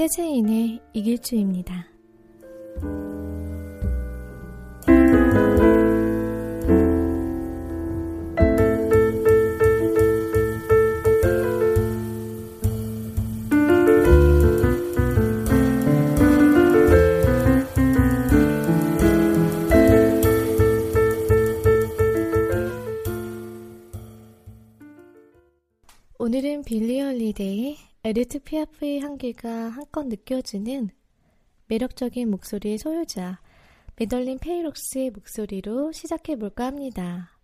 재즈인의 이길 주입니다. 에디트 피아프의 향기가 한껏 느껴지는 매력적인 목소리의 소유자 매들린 페이록스의 목소리로 시작해볼까 합니다.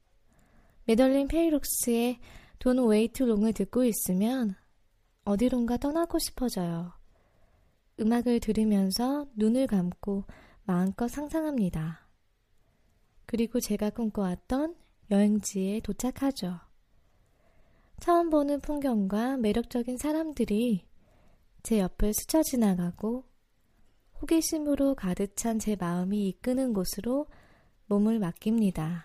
매들린 페이록스의 Don't Wait Too Long을 듣고 있으면 어디론가 떠나고 싶어져요. 음악을 들으면서 눈을 감고 마음껏 상상합니다. 그리고 제가 꿈꿔왔던 여행지에 도착하죠. 처음 보는 풍경과 매력적인 사람들이 제 옆을 스쳐 지나가고 호기심으로 가득 찬 제 마음이 이끄는 곳으로 몸을 맡깁니다.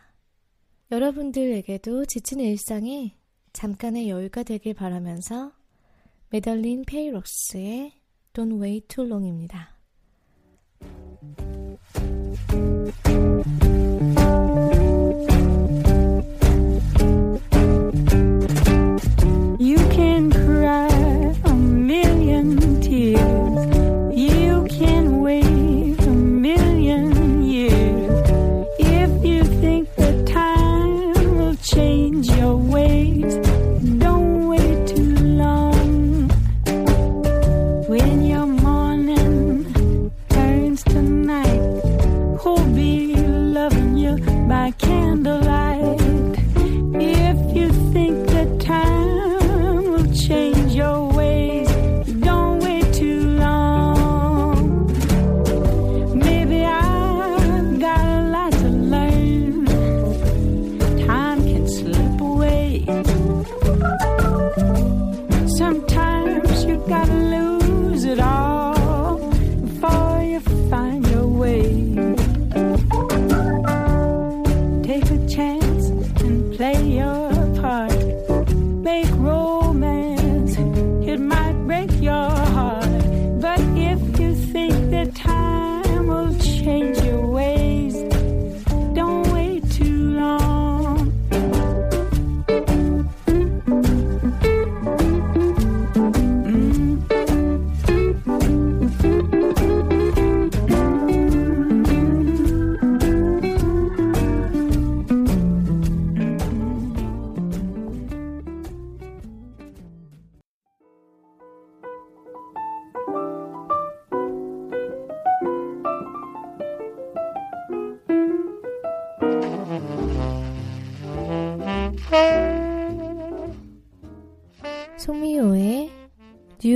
여러분들에게도 지친 일상에 잠깐의 여유가 되길 바라면서 메덜린 페이록스의 Don't Wait Too Long입니다.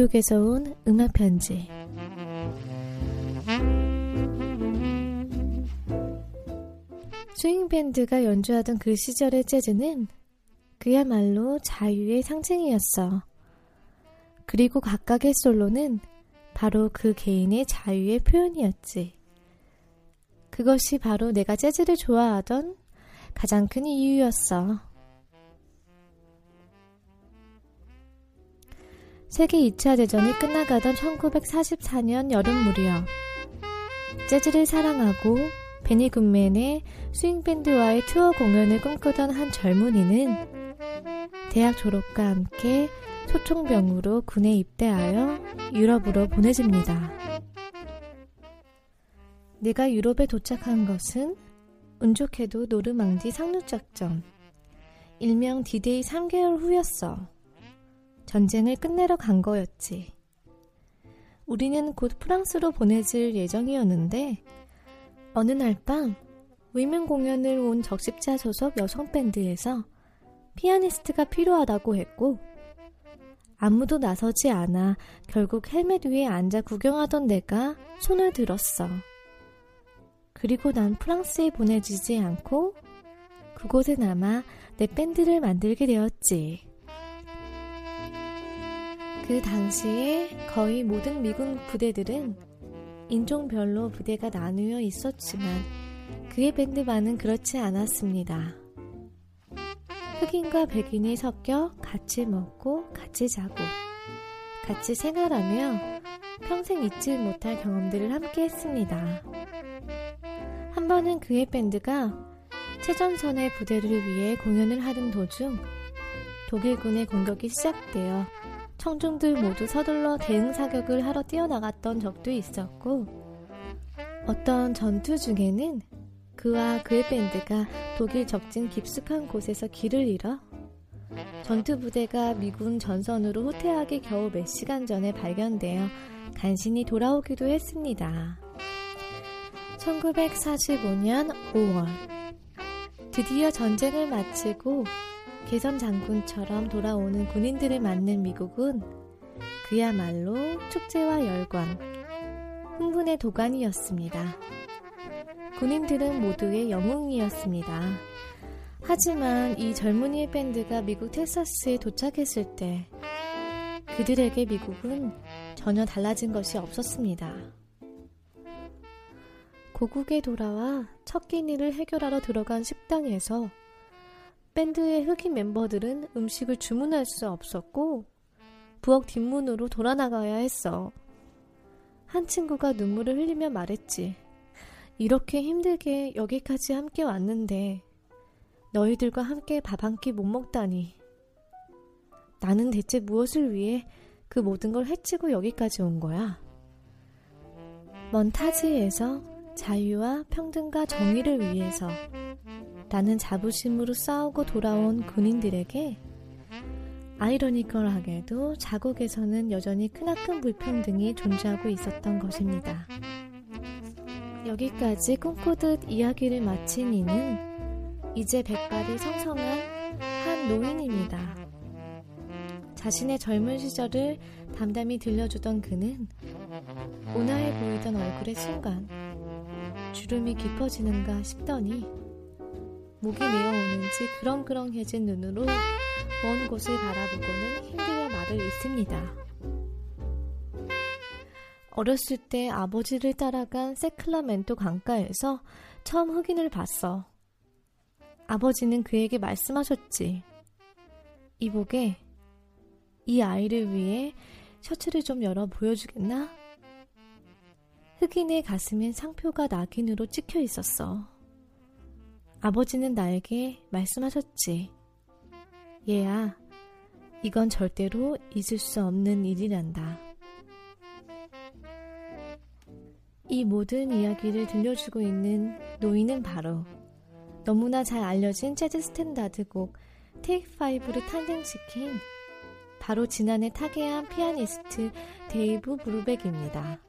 뉴욕에서 온 음악 편지. 스윙 밴드가 연주하던 그 시절의 재즈는 그야말로 자유의 상징이었어. 그리고 각각의 솔로는 바로 그 개인의 자유의 표현이었지. 그것이 바로 내가 재즈를 좋아하던 가장 큰 이유였어. 세계 2차 대전이 끝나가던 1944년 여름 무렵 재즈를 사랑하고 베니 굿맨의 스윙밴드와의 투어 공연을 꿈꾸던 한 젊은이는 대학 졸업과 함께 소총병으로 군에 입대하여 유럽으로 보내집니다. 내가 유럽에 도착한 것은 운 좋게도 노르망디 상륙작전, 일명 디데이 3개월 후였어. 전쟁을 끝내러 간 거였지. 우리는 곧 프랑스로 보내질 예정이었는데 어느 날 밤 위문 공연을 온 적십자 소속 여성 밴드에서 피아니스트가 필요하다고 했고 아무도 나서지 않아 결국 헬멧 위에 앉아 구경하던 내가 손을 들었어. 그리고 난 프랑스에 보내지지 않고 그곳에 남아 내 밴드를 만들게 되었지. 그 당시에 거의 모든 미군 부대들은 인종별로 부대가 나누어 있었지만 그의 밴드만은 그렇지 않았습니다. 흑인과 백인이 섞여 같이 먹고 같이 자고 같이 생활하며 평생 잊지 못할 경험들을 함께 했습니다. 한 번은 그의 밴드가 최전선의 부대를 위해 공연을 하던 도중 독일군의 공격이 시작되어 청중들 모두 서둘러 대응 사격을 하러 뛰어나갔던 적도 있었고 어떤 전투 중에는 그와 그의 밴드가 독일 적진 깊숙한 곳에서 길을 잃어 전투 부대가 미군 전선으로 후퇴하기 겨우 몇 시간 전에 발견되어 간신히 돌아오기도 했습니다. 1945년 5월 드디어 전쟁을 마치고 개선 장군처럼 돌아오는 군인들을 맞는 미국은 그야말로 축제와 열광, 흥분의 도가니였습니다. 군인들은 모두의 영웅이었습니다. 하지만 이 젊은이의 밴드가 미국 텍사스에 도착했을 때 그들에게 미국은 전혀 달라진 것이 없었습니다. 고국에 돌아와 첫 끼니를 해결하러 들어간 식당에서 밴드의 흑인 멤버들은 음식을 주문할 수 없었고 부엌 뒷문으로 돌아나가야 했어. 한 친구가 눈물을 흘리며 말했지. 이렇게 힘들게 여기까지 함께 왔는데 너희들과 함께 밥 한 끼 못 먹다니. 나는 대체 무엇을 위해 그 모든 걸 해치고 여기까지 온 거야? 먼 타지에서 자유와 평등과 정의를 위해서 라는 자부심으로 싸우고 돌아온 군인들에게 아이러니컬하게도 자국에서는 여전히 크나큰 불평등이 존재하고 있었던 것입니다. 여기까지 꿈꾸듯 이야기를 마친 이는 이제 백발이 성성한 한 노인입니다. 자신의 젊은 시절을 담담히 들려주던 그는 온화해 보이던 얼굴의 순간 주름이 깊어지는가 싶더니 목이 메어오는지 그렁그렁해진 눈으로 먼 곳을 바라보고는 힘들어 말을 잇습니다. 어렸을 때 아버지를 따라간 세클라멘토 강가에서 처음 흑인을 봤어. 아버지는 그에게 말씀하셨지. 이복에 이 아이를 위해 셔츠를 좀 열어 보여주겠나? 흑인의 가슴엔 상표가 낙인으로 찍혀 있었어. 아버지는 나에게 말씀하셨지. 얘야, 이건 절대로 잊을 수 없는 일이란다. 이 모든 이야기를 들려주고 있는 노인은 바로 너무나 잘 알려진 재즈 스탠다드 곡 Take Five를 탄생시킨 바로 지난해 타계한 피아니스트 데이브 브루벡입니다.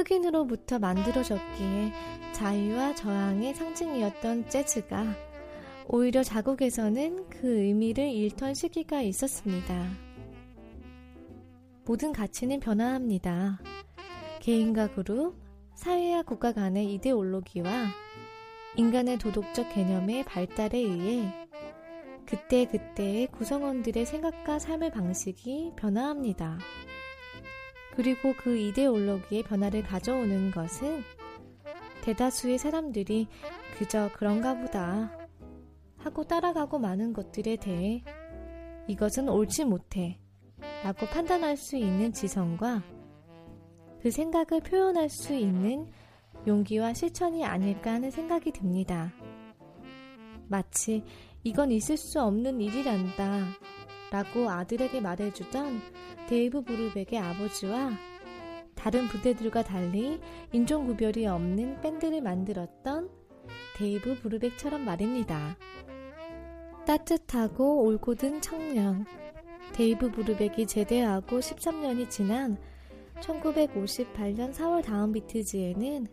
흑인으로부터 만들어졌기에 자유와 저항의 상징이었던 재즈가 오히려 자국에서는 그 의미를 잃던 시기가 있었습니다. 모든 가치는 변화합니다. 개인과 그룹, 사회와 국가 간의 이데올로기와 인간의 도덕적 개념의 발달에 의해 그때그때의 구성원들의 생각과 삶의 방식이 변화합니다. 그리고 그 이데올로기의 변화를 가져오는 것은 대다수의 사람들이 그저 그런가 보다 하고 따라가고 마는 것들에 대해 이것은 옳지 못해 라고 판단할 수 있는 지성과 그 생각을 표현할 수 있는 용기와 실천이 아닐까 하는 생각이 듭니다. 마치 이건 있을 수 없는 일이란다 라고 아들에게 말해주던 데이브 브루벡의 아버지와 다른 부대들과 달리 인종 구별이 없는 밴드를 만들었던 데이브 브루벡처럼 말입니다. 따뜻하고 올곧은 청년, 데이브 브루벡이 제대하고 13년이 지난 1958년 4월 Down Beat지에는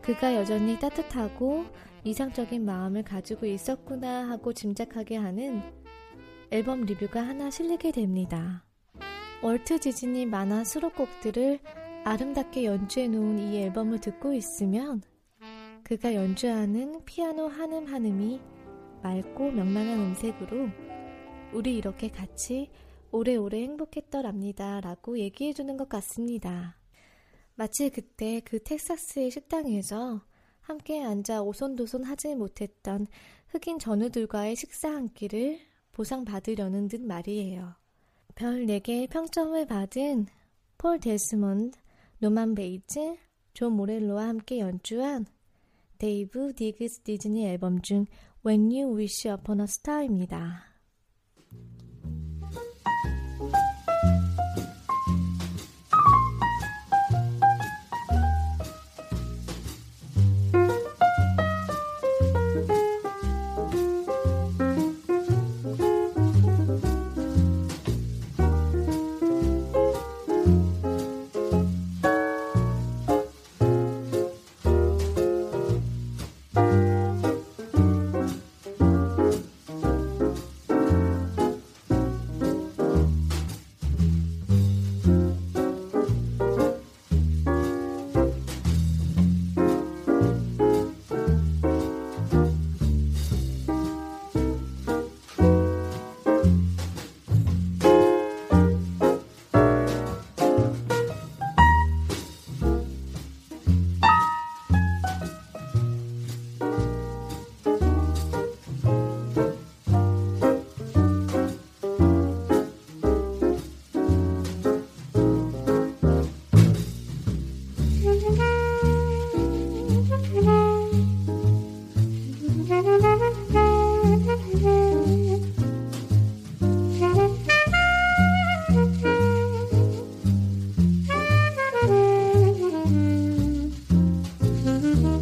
그가 여전히 따뜻하고 이상적인 마음을 가지고 있었구나 하고 짐작하게 하는 앨범 리뷰가 하나 실리게 됩니다. 월트 디즈니 만화 수록곡들을 아름답게 연주해 놓은 이 앨범을 듣고 있으면 그가 연주하는 피아노 한음 한음이 맑고 명랑한 음색으로 우리 이렇게 같이 오래오래 행복했더랍니다. 라고 얘기해 주는 것 같습니다. 마치 그때 그 텍사스의 식당에서 함께 앉아 오손도손 하지 못했던 흑인 전우들과의 식사 한 끼를 보상받으려는 듯 말이에요. 별 4개의 평점을 받은 폴 데스몬드, 노만 베이츠, 존 모렐로와 함께 연주한 데이브 디그스 디즈니 앨범 중 When You Wish Upon a Star입니다.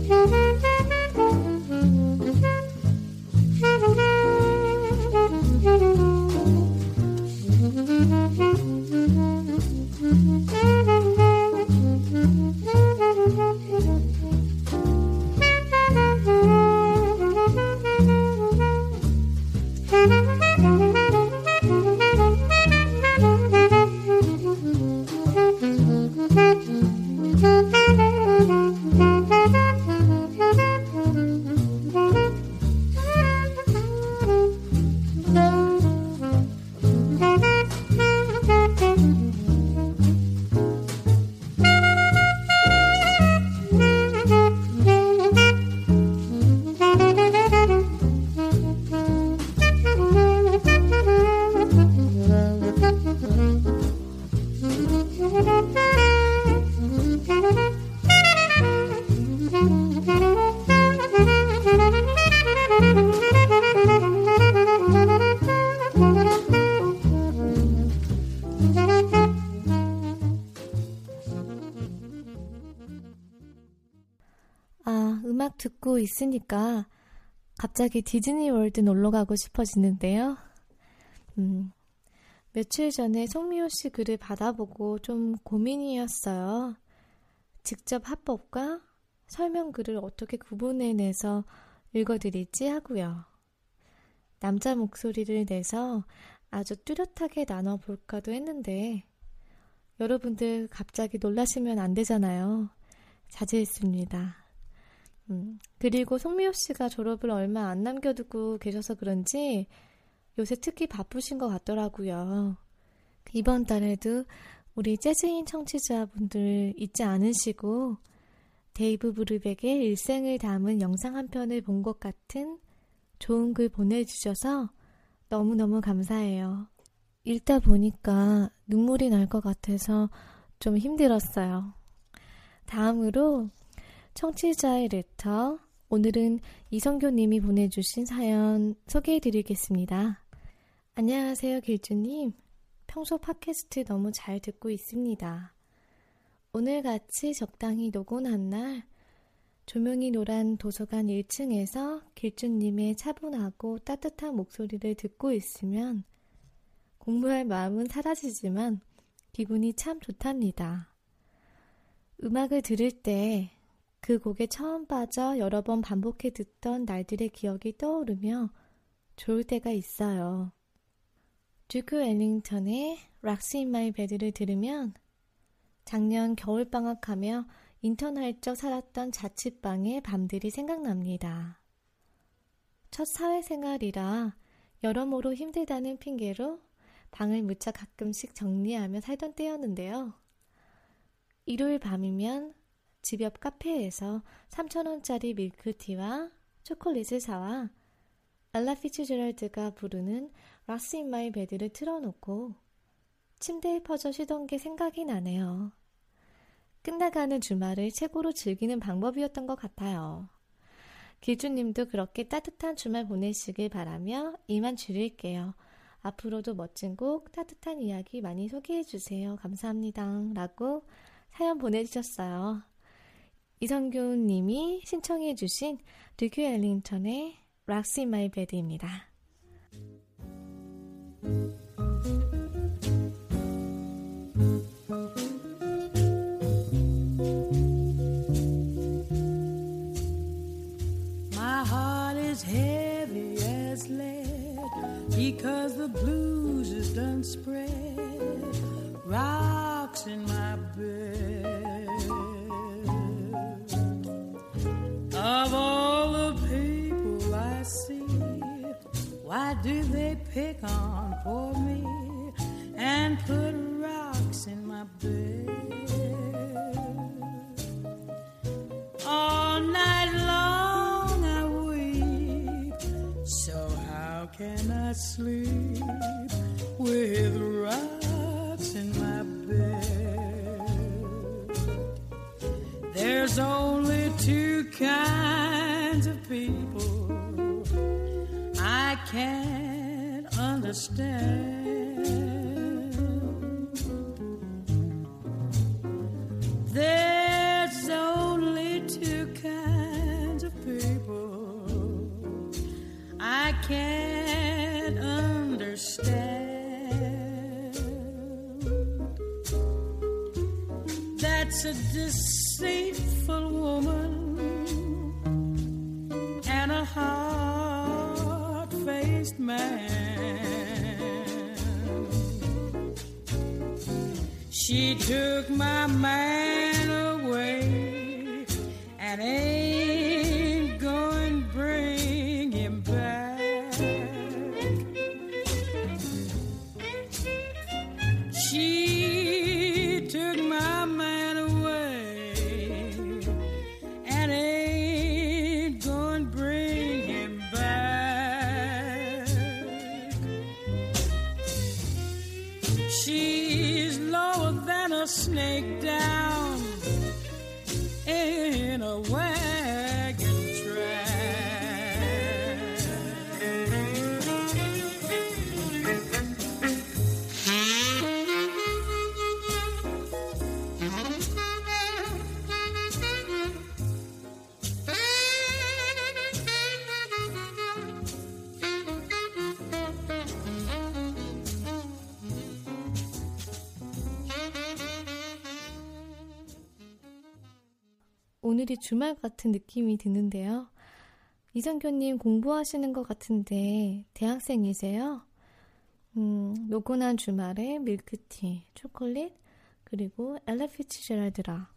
듣고 있으니까 갑자기 디즈니 월드 놀러 가고 싶어지는데요. 음, 며칠 전에 송미호 씨 글을 받아보고 좀 고민이었어요. 직접 합법과 설명 글을 어떻게 구분해내서 읽어드릴지 하고요. 남자 목소리를 내서 아주 뚜렷하게 나눠볼까도 했는데 여러분들 갑자기 놀라시면 안 되잖아요. 자제했습니다. 음, 그리고 송미호 씨가 졸업을 얼마 안 남겨두고 계셔서 그런지 요새 특히 바쁘신 것 같더라고요. 이번 달에도 우리 재즈인 청취자분들 잊지 않으시고 데이브 브루벡의 일생을 담은 영상 한 편을 본 것 같은 좋은 글 보내주셔서 너무너무 감사해요. 읽다 보니까 눈물이 날 것 같아서 좀 힘들었어요. 다음으로 청취자의 레터. 오늘은 이성교님이 보내주신 사연 소개해 드리겠습니다. 안녕하세요, 길주님. 평소 팟캐스트 너무 잘 듣고 있습니다. 오늘 같이 적당히 노곤한 날, 조명이 노란 도서관 1층에서 길주님의 차분하고 따뜻한 목소리를 듣고 있으면 공부할 마음은 사라지지만 기분이 참 좋답니다. 음악을 들을 때 그 곡에 처음 빠져 여러 번 반복해 듣던 날들의 기억이 떠오르며 좋을 때가 있어요. 듀크 엘링턴의 Rocks in My Bed를 들으면 작년 겨울 방학하며 인턴 할 적 살았던 자취방의 밤들이 생각납니다. 첫 사회생활이라 여러모로 힘들다는 핑계로 방을 무척 가끔씩 정리하며 살던 때였는데요. 일요일 밤이면 집 옆 카페에서 3,000원짜리 밀크티와 초콜릿을 사와 엘라 피츠제럴드가 부르는 Rocks in My Bed를 틀어놓고 침대에 퍼져 쉬던 게 생각이 나네요. 끝나가는 주말을 최고로 즐기는 방법이었던 것 같아요. 길주님도 그렇게 따뜻한 주말 보내시길 바라며 이만 줄일게요. 앞으로도 멋진 곡, 따뜻한 이야기 많이 소개해주세요. 감사합니다. 라고 사연 보내주셨어요. 이성규 님이 신청해 주신 듀크 엘링턴의 Rocks in My Bed입니다. Because the blues is done spread rocks in my bed. Of all the people I see, why do they pick on poor me and put rocks in my bed? All night long I weep, so how can I sleep with rocks in my bed? There's only two kinds of people I can't understand. There's only two kinds of people I can't understand. That's a deceitful woman She took my man 주말 같은 느낌이 드는데요. 이성교님 공부하시는 것 같은데 대학생이세요? 음, 노곤한 주말에 밀크티, 초콜릿, 그리고 엘라 피츠제랄드라.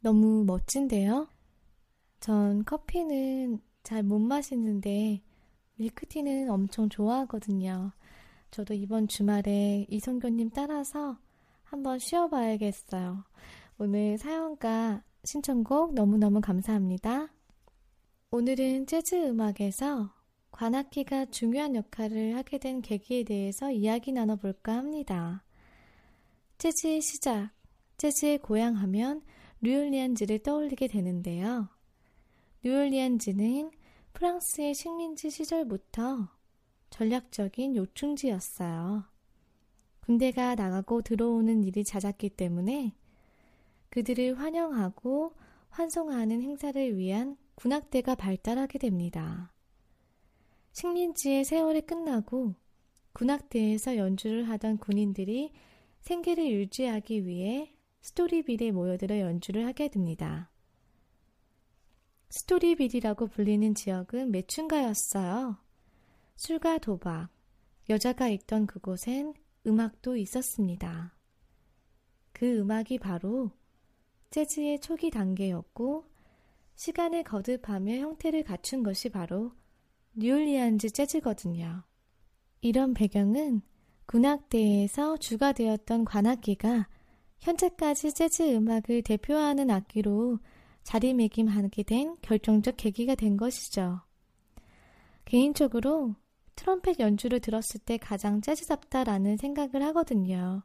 너무 멋진데요? 전 커피는 잘 못 마시는데 밀크티는 엄청 좋아하거든요. 저도 이번 주말에 이성교님 따라서 한번 쉬어봐야겠어요. 오늘 사연과 신청곡 너무너무 감사합니다. 오늘은 재즈 음악에서 관악기가 중요한 역할을 하게 된 계기에 대해서 이야기 나눠볼까 합니다. 재즈의 시작, 재즈의 고향 하면 뉴올리안즈를 떠올리게 되는데요. 뉴올리안즈는 프랑스의 식민지 시절부터 전략적인 요충지였어요. 군대가 나가고 들어오는 일이 잦았기 때문에 그들을 환영하고 환송하는 행사를 위한 군악대가 발달하게 됩니다. 식민지의 세월이 끝나고 군악대에서 연주를 하던 군인들이 생계를 유지하기 위해 스토리빌에 모여들어 연주를 하게 됩니다. 스토리빌이라고 불리는 지역은 매춘가였어요. 술과 도박, 여자가 있던 그곳엔 음악도 있었습니다. 그 음악이 바로 재즈의 초기 단계였고 시간을 거듭하며 형태를 갖춘 것이 바로 뉴올리안즈 재즈거든요. 이런 배경은 군악대에서 주가 되었던 관악기가 현재까지 재즈 음악을 대표하는 악기로 자리매김하게 된 결정적 계기가 된 것이죠. 개인적으로 트럼펫 연주를 들었을 때 가장 재즈답다라는 생각을 하거든요.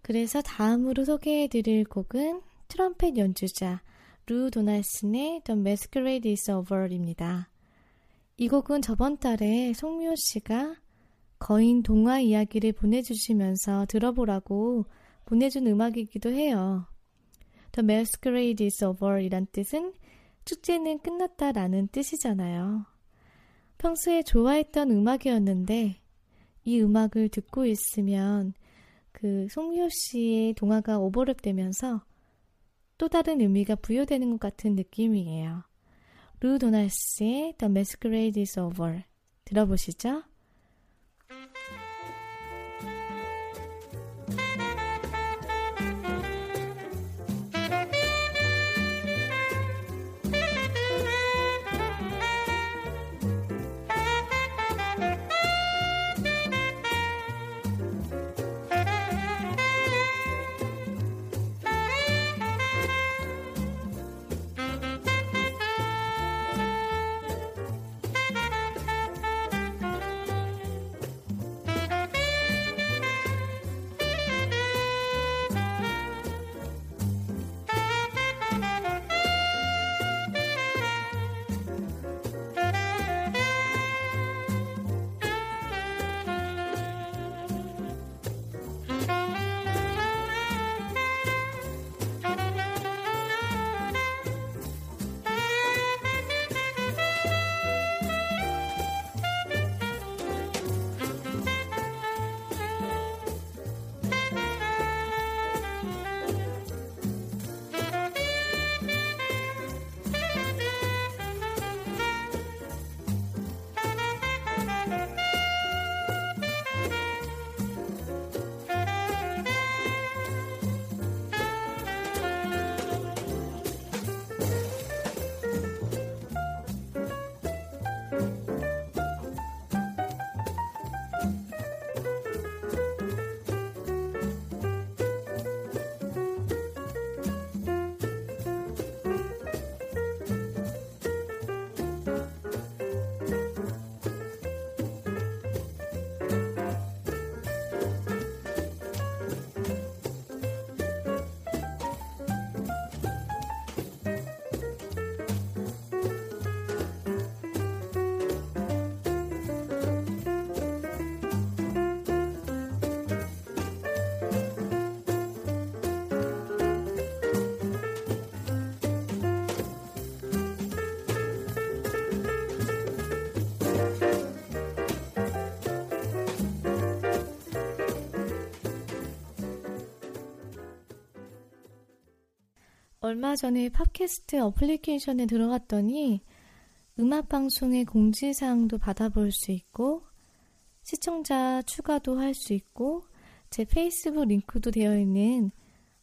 그래서 다음으로 소개해드릴 곡은 트럼펫 연주자 루 도날슨의 The Masquerade is Over입니다. 이 곡은 저번 달에 송미호 씨가 거인 동화 이야기를 보내주시면서 들어보라고 보내준 음악이기도 해요. The Masquerade is Over 이란 뜻은 축제는 끝났다 라는 뜻이잖아요. 평소에 좋아했던 음악이었는데 이 음악을 듣고 있으면 그 송미호 씨의 동화가 오버랩 되면서 또 다른 의미가 부여되는 것 같은 느낌이에요. 루 도나스의 The Masquerade is Over 들어보시죠. 얼마 전에 팟캐스트 어플리케이션에 들어갔더니 음악 방송의 공지사항도 받아볼 수 있고 시청자 추가도 할 수 있고 제 페이스북 링크도 되어 있는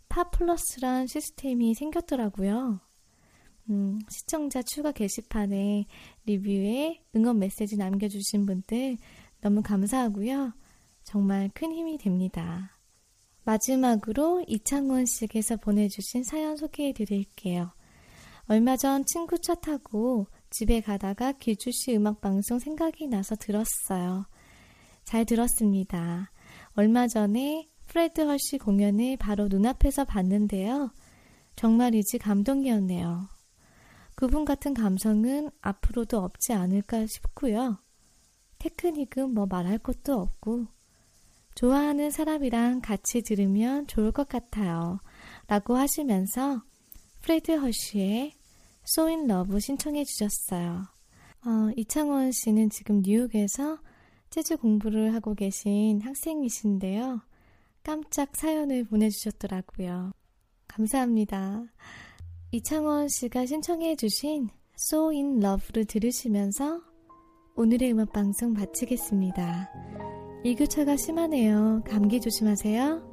팟플러스란 시스템이 생겼더라고요. 음, 시청자 추가 게시판에 리뷰에 응원 메시지 남겨주신 분들 너무 감사하고요. 정말 큰 힘이 됩니다. 마지막으로 이창원 씨께서 보내주신 사연 소개해 드릴게요. 얼마 전 친구 차 타고 집에 가다가 길주 씨 음악방송 생각이 나서 들었어요. 잘 들었습니다. 얼마 전에 프레드 헐시 공연을 바로 눈앞에서 봤는데요. 정말이지 감동이었네요. 그분 같은 감성은 앞으로도 없지 않을까 싶고요. 테크닉은 뭐 말할 것도 없고 좋아하는 사람이랑 같이 들으면 좋을 것 같아요. 라고 하시면서 프레드 허쉬의 So in Love 신청해 주셨어요. 어, 이창원 씨는 지금 뉴욕에서 재즈 공부를 하고 계신 학생이신데요. 깜짝 사연을 보내주셨더라고요. 감사합니다. 이창원 씨가 신청해 주신 So in Love를 들으시면서 오늘의 음악 방송 마치겠습니다. 일교차가 심하네요. 감기 조심하세요.